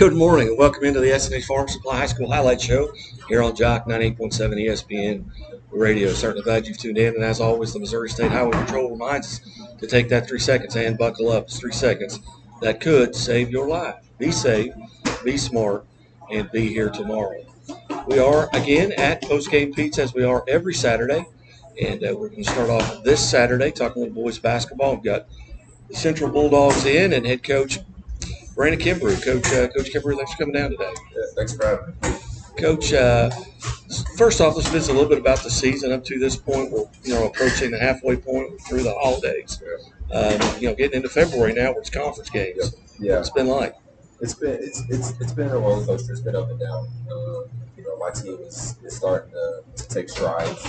Good morning and welcome into the S&H Farm Supply High School Highlight Show here on Jock 98.7 ESPN Radio. Certainly glad you've tuned in. And as always, the Missouri State Highway Patrol reminds us to take that three seconds and buckle up. It's three seconds that could save your life. Be safe, be smart, and be here tomorrow. We are again at Post Game Pizza as we are every Saturday. And uh, we're going to start off this Saturday talking with boys basketball. We've got the Central Bulldogs in and head coach Brandon Kimbrough. Coach, uh, Coach Kimbrough, thanks for coming down today. Yeah, thanks for having me. Coach, uh, first off, let's visit a little bit about the season up to this point. We're you know approaching the halfway point through the holidays. Um, you know, getting into February now, it's conference games. Yeah, It's been like. it's been it's it's it's been a roller coaster. It's been up and down. Uh, you know, my team is, is starting to, to take strides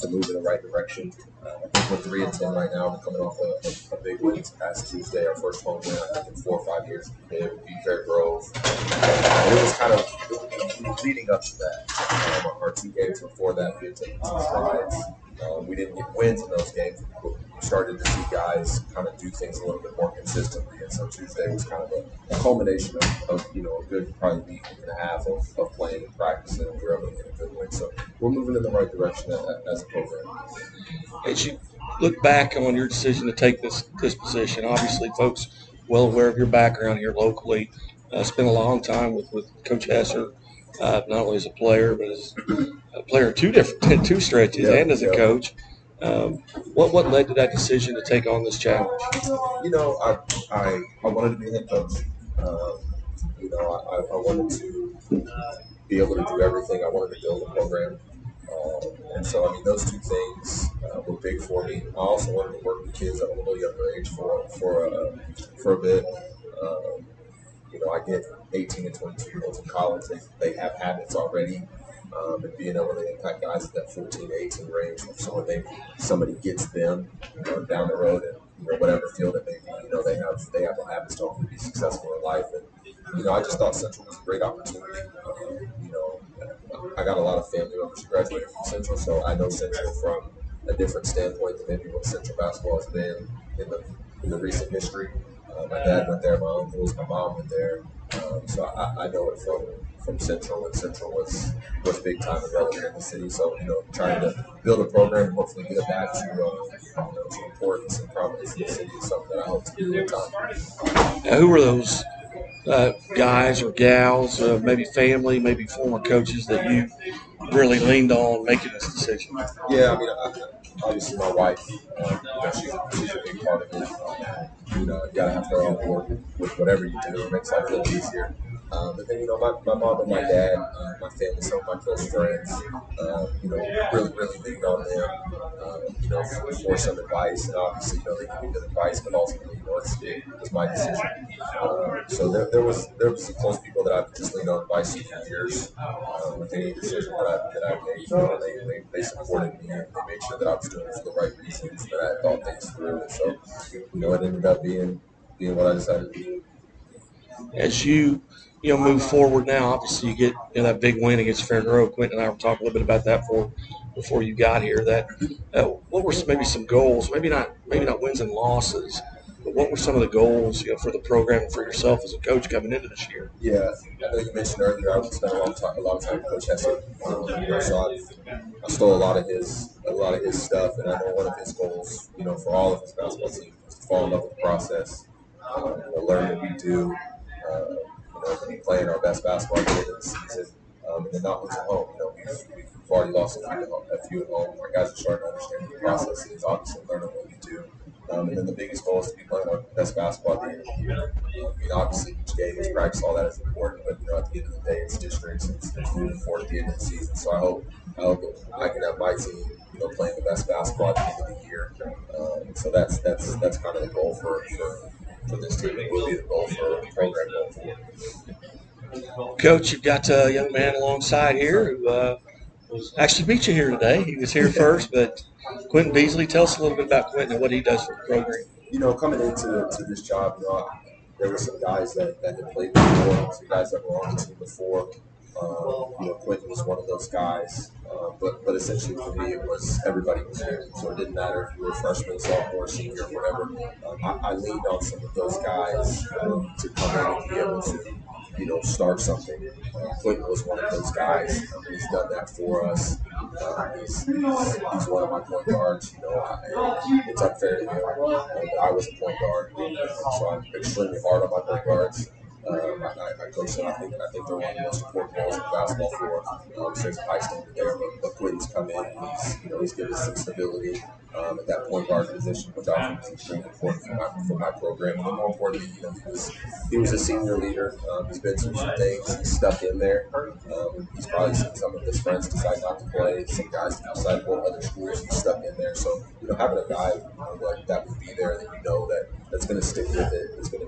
to move in the right direction. Uh, I think we're three and ten right now. We're coming off a, a, a big win this past Tuesday, our first home win I think in four or five years. We beat Fair Grove. And it was kind of leading up to that. Um, our two games before that, we had taken some strides. Um, we didn't get wins in those games. Started to see guys kind of do things a little bit more consistently. And so Tuesday was kind of a, culmination of, of, you know, a good probably week and a half of, of playing and practicing, and we were able to get a good win. So we're moving in the right direction as a program. As you look back on your decision to take this this position, obviously, folks well aware of your background here locally. Uh, spent a long time with, with Coach Hesser, uh, not only as a player, but as a player in two different two stretches Yeah, and as a yeah. coach. Um, what what led to that decision to take on this challenge? You know, I I, I wanted to be a head coach. Um, you know, I, I wanted to be able to do everything. I wanted to build a program. Um, and so, I mean, those two things uh, were big for me. I also wanted to work with kids at a little younger age for for uh, for a bit. Um, you know, I get 18 and 22 year olds in college. They, they have habits already. Um, and being able to impact guys at that 14 to 18 range, so when they somebody gets them you know, down the road and you know, whatever field it may you know, they have they have the habits to be successful in life. And you know, I just thought Central was a great opportunity. Um, you know, I got a lot of family members who graduated from Central, so I know Central from a different standpoint than maybe what Central basketball has been in the in the recent history. Uh, my dad went there, my uncles, my mom went there, um, so I, I know it from from Central, and Central was was big time and relevant in the city. So you know, trying to build a program and hopefully get it back to uh, you know, to importance and prominence in the city is something that I hope to do over time. Now, who were those uh, guys or gals, uh, maybe family, maybe former coaches that you really leaned on making this decision? Yeah, I mean, I, obviously my wife, um, you know, she's, a- she's a big part of it. Um, you know, you gotta have her on board with, with whatever you do. It makes life a little easier. Um, but then, you know, my, my mom and my dad, uh, my family, some of my close friends, uh, you know, really, really leaned on them, um, you know, for, for some advice. And obviously, you know, they gave me good advice, but ultimately, you know, it's, it was my decision. Um, so there, there was there was some close people that I've just leaned on advice for years. Um, with any decision that I, that I made, you know, they, they, they supported me and they made sure that I was doing it for the right reasons, that I thought things through. And so, you know, it ended up being being what I decided to do. As you you know move forward now, obviously you get you know, that big win against Fair Grove. Quentin and I were talking a little bit about that before before you got here. That uh, what were some, maybe some goals? Maybe not maybe not wins and losses. But what were some of the goals you know, for the program and for yourself as a coach coming into this year? Yeah, I know you mentioned earlier. I spent a long time, a lot of time with Coach Hesser. Um, so I, I stole a lot of his, a lot of his stuff, and I know one of his goals, you know, for all of his basketball team was to fall in love with the process, um, you know, learn what we do, uh, you know, be playing our best basketball game of the season, um, and not lose at home. You know, we've, we've already lost a few, at a few at home. Our guys are starting to understand the process is, obviously learning what we do. Um, and then the biggest goal is to be playing our best basketball at the end of the year. Um, I mean, obviously, each game is practice, all that is important, but you know, at the end of the day, it's districts, it's, it's moving forward at the end of the season. So I hope, I hope I can have my team, you know, playing the best basketball at the end of the year. Um, so that's that's that's kind of the goal for for, for this team. It will be the goal for the program going forward. Coach, you've got a young man alongside here who uh, actually beat you here today. He was here first, but Quentin Beasley, tell us a little bit about Quentin and what he does for the program. you know, coming into to this job, you know, there were some guys that, that had played before, some guys that were on the team before. Um, you know, Quentin was one of those guys. Uh, but but essentially for me, it was everybody was there, so it didn't matter if you were freshman, sophomore, senior, whatever. Um, I, I leaned on some of those guys um, to come out and be able to you know, start something. Uh, Quentin was one of those guys. He's done that for us. Uh, he's, he's, he's, one of my point guards. You know, I, it's unfair to him. Uh, I was a point guard, so I'm extremely hard on my point guards. Uh, I, I coach them. I think I think they're one of the most important roles in basketball floor. Um, there's high standard there, but, but Quentin's come in. He's you know he's given us some stability um, at that point guard position, which I think is extremely important for my, for my program. And more importantly, you know, he was he was a senior leader. Um, he's been through some things. He's stuck in there. Um, he's probably seen some of his friends decide not to play. Some guys decide to go to other schools. He's stuck in there. So you know, having a guy you know, that, that would be there that you know that that's going to stick with it. That's going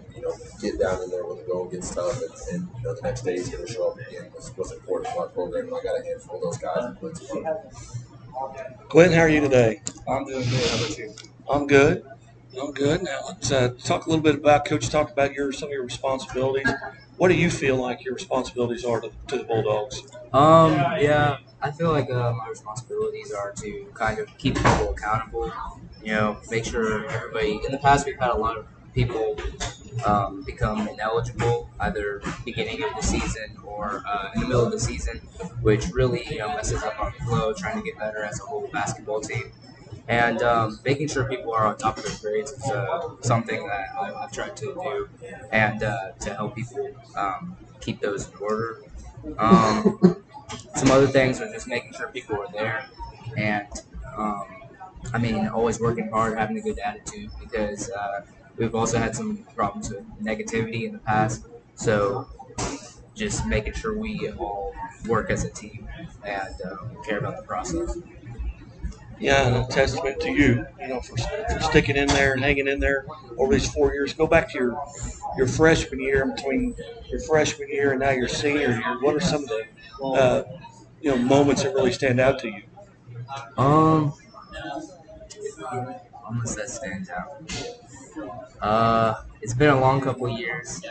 get down in there when the going gets tough, and, and you know the next day he's going to show up again was, was important for our program. And I got a handful of those guys. Glenn, how are you today? I'm doing good. How about you? I'm good. I'm good. Now let's uh, talk a little bit about Coach. Talk about your some of your responsibilities. What do you feel like your responsibilities are to, to the Bulldogs? Um, yeah, I feel like uh, my responsibilities are to kind of keep people accountable. You know, make sure everybody. In the past, we've had a lot of people um, become ineligible either beginning of the season or uh, in the middle of the season, which really you know messes up our flow trying to get better as a whole basketball team. And um, making sure people are on top of their grades is uh, something that I, have tried to do, and uh, to help people um, keep those in order. Um, some other things are just making sure people are there, and um, I mean, always working hard, having a good attitude because uh, We've also had some problems with negativity in the past, so just making sure we all work as a team and um, care about the process. Yeah, and a testament to you, you know, for, for sticking in there and hanging in there over these four years. Go back to your your freshman year, between your freshman year and now your senior year. What are some of the uh, you know moments that really stand out to you? Um, moments that stand out. Uh, it's been a long couple years.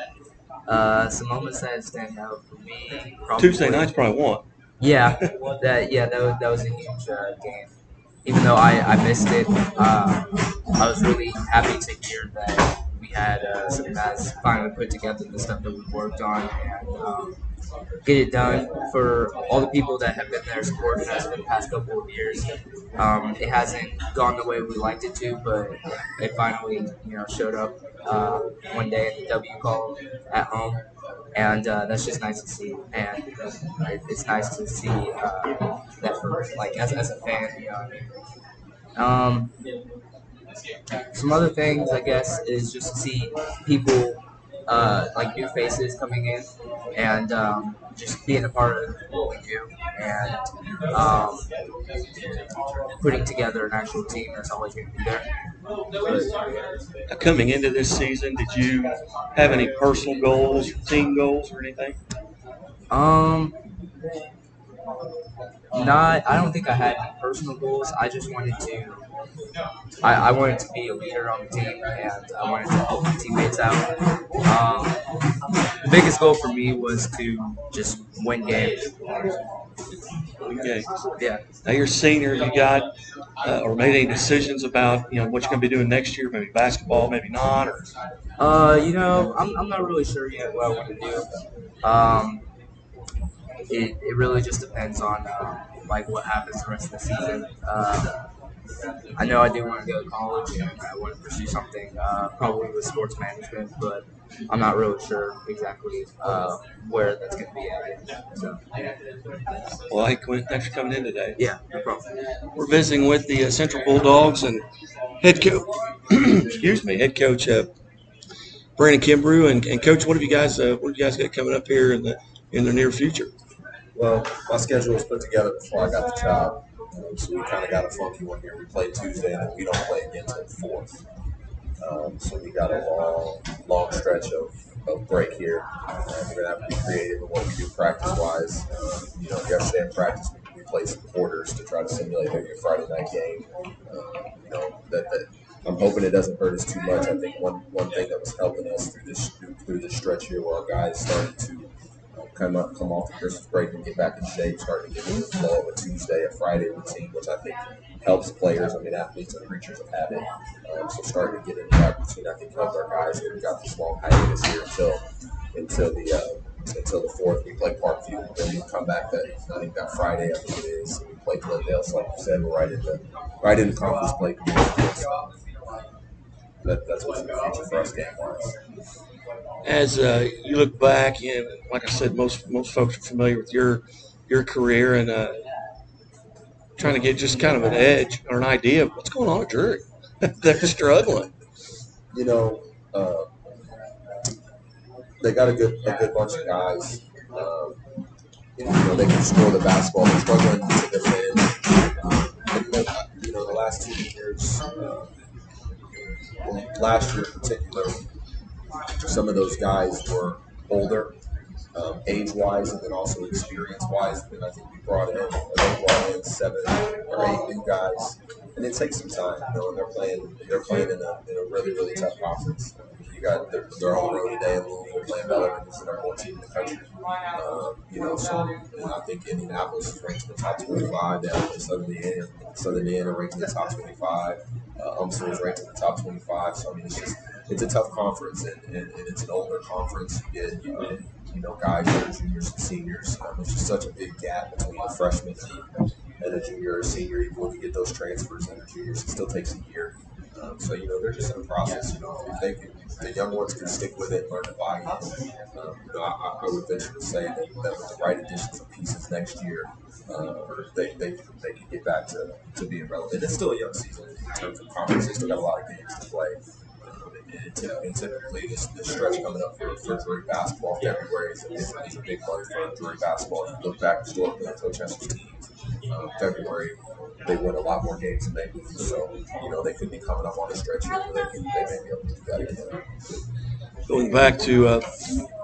Uh, some moments that stand out for me. Probably, Tuesday night's probably one. Yeah, that yeah that was, that was a huge uh, game. Even though I, I missed it, uh, I was really happy to hear that we had uh, some guys finally put together the stuff that we worked on and um, get it done for all the people that have been there supporting us for the past couple of years. Um, it hasn't gone the way we liked it to, but it finally, you know, showed up uh, one day in the W call at home, and uh, that's just nice to see. And it's nice to see uh, that for like as, as a fan, you know. Um, some other things, I guess, is just to see people uh, like new faces coming in and um, just being a part of what we do and um, putting together an actual team that's always going to be there. Coming into this season, did you have any personal goals, team goals, or anything? Um, not. I don't think I had any personal goals. I just wanted to I, I, wanted to be a leader on the team and I wanted to help my teammates out. Um, the biggest goal for me was to just win games. Win games. Yeah. Now you're senior. You got uh, or made any decisions about you know what you're going to be doing next year? Maybe basketball, maybe not. Or uh, you know, I'm, I'm not really sure yet what I want to do. Um, it, it really just depends on uh, like what happens the rest of the season. Uh, I know I do want to go to college and I want to pursue something uh, probably with sports management, but I'm not really sure exactly uh, where that's going to be at. So. Well, hey, Quinn, thanks for coming in today. Yeah, no problem. We're visiting with the uh, Central Bulldogs and head coach, excuse me, head coach uh, Brandon Kimbrough and, and coach. What have you guys? Uh, what have you guys got coming up here in the in the near future? Well, my schedule was put together before I got the job. So we kind of got a funky one here. We play Tuesday, and then we don't play again until fourth. Um, so we got a long, long stretch of, of break here. Uh, we're gonna have to be creative in what we do practice wise. Um, you know, yesterday in practice we, we played some quarters to try to simulate maybe a Friday night game. Um, you know that, that I'm hoping it doesn't hurt us too much. I think one one thing that was helping us through this through this stretch here, where our guys started to come up, come off the Christmas break and get back in shape, starting to get into the flow of a Tuesday, a Friday routine, which I think helps players. I mean, athletes are creatures of habit, um, so starting to get into that routine, I think helps our guys. We've got this long hiatus here until until the uh, until the fourth. We play Parkview, then we come back that I think that Friday, I think it is. We play Glendale, so like you said, we're right in the right in the conference play. That, that's what's in the future for us game wise. As uh, you look back, and like I said, most most folks are familiar with your your career and uh, trying to get just kind of an edge or an idea of what's going on at Drury. They're struggling. You know, uh, they got a good a good bunch of guys. Um, you know, they can score the basketball. They're struggling to defend. Um, and, you, know, you know, the last two years, uh, last year in particular, some of those guys were older, um, age-wise, and then also experience-wise. And I think we brought in, brought in seven or eight new guys, and it takes some time. You know, and they're playing, they're playing in a, in a really, really tough conference. You got they're, they're on the road today, and we're playing Bellarmine, who's the number one team in the country. Um, you know, so and I think Indianapolis is ranked in the top 25. Down in Southern Indiana, Southern Indiana ranked in the top 25. Uh, UMSL is ranked in the top 25. So I mean, it's just it's a tough conference, and, and, and it's an older conference. You get, you get you know guys are juniors and seniors. Um, there's just such a big gap between the freshman team and a junior or senior. Even when you get those transfers and the juniors, it still takes a year. Um, so you know they're just in the process. You know, if they can, the young ones can stick with it, learn to buy in. Um, you know, I, I would venture to say that, that with the right additions of pieces next year, uh, they, they they can get back to, to being relevant. It's still a young season in terms of conference. They still got a lot of games to play. Um, and, and typically, this, this stretch coming up for, for Drury basketball, February is, a big month for Drury basketball. If you look back historically at Coach Hesser's um, February they win a lot more games than they lose. So, you know, they could be coming up on a stretch here they, can, they may be able to do that again. Going back to uh,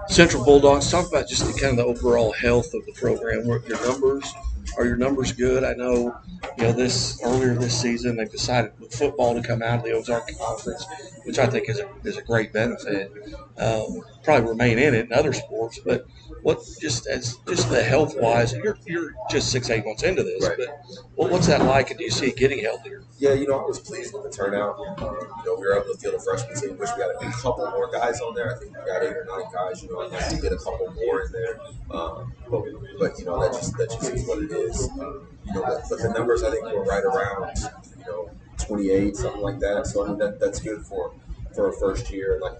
Central Bulldogs, talk about just the kind of the overall health of the program. Were your numbers are your numbers good? I know, you know, this earlier this season they've decided with football to come out of the Ozark Conference, which I think is a, is a great benefit. Um, probably remain in it in other sports, but what just as just the health wise, you're you're just six eight months into this, Right. but what, what's that like? And do you see it getting healthier? Yeah, you know, I was pleased with the turnout. Um, you know, we were able to field a freshman team. Wish we had a couple more guys on there. I think we got eight or nine guys. You know, I'd like to get a couple more in there. Um, but, but you know, that just that just is what it is. Um, you know, but, but the numbers I think were right around you know 28, something like that. So I mean, that that's good for for a first year. Like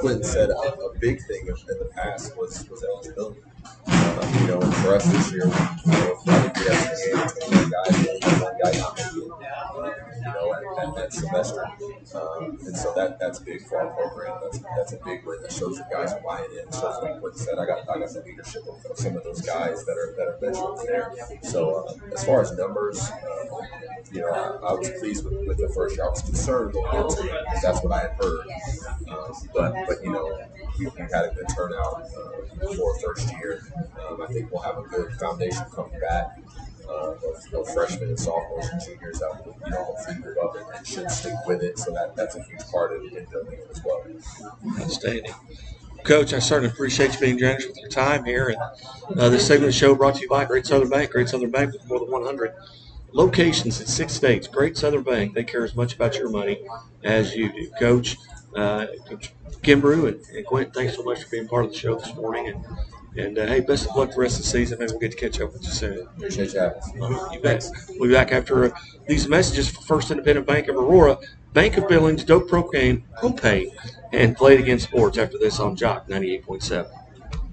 Quentin said, a, a big thing in the past was was eligibility. Uh, you know, for us this year, you know, we have some games, 21 guys, one guy not making it, uh, you know, at, at that semester. Um, and so that that's big for our program. That's that's a big win that shows the guys are buying in. Shows like Quentin said, I got I got the leadership of, some of those guys that are that are veterans there. So uh, as far as numbers, uh, you know, I, I was pleased with, with the first year. I was concerned going into it because that's what I had heard. Um, but but you know, we had a good turnout uh, for first year. Um, I think we'll have a good foundation coming back. Uh, of freshmen and sophomores and juniors that will, you know, move up and, should stick with it. So that, that's a huge part of in building it as well. Outstanding. Coach, I certainly appreciate you being generous with your time here. And uh, this segment of the show brought to you by Great Southern Bank. Great Southern Bank with more than 100 locations in six states. Great Southern Bank. They care as much about your money as you do. Coach, uh, Coach Kimbrough and, and Quentin, thanks so much for being part of the show this morning. And, and uh, hey, best of luck the rest of the season. Maybe we'll get to catch up with you soon. Appreciate you. Uh-huh, You bet. We'll be back after uh, these messages for First Independent Bank of Aurora, Bank of Billings, Dope Propane, Propane, and Play It Again Sports after this on Jock 98.7.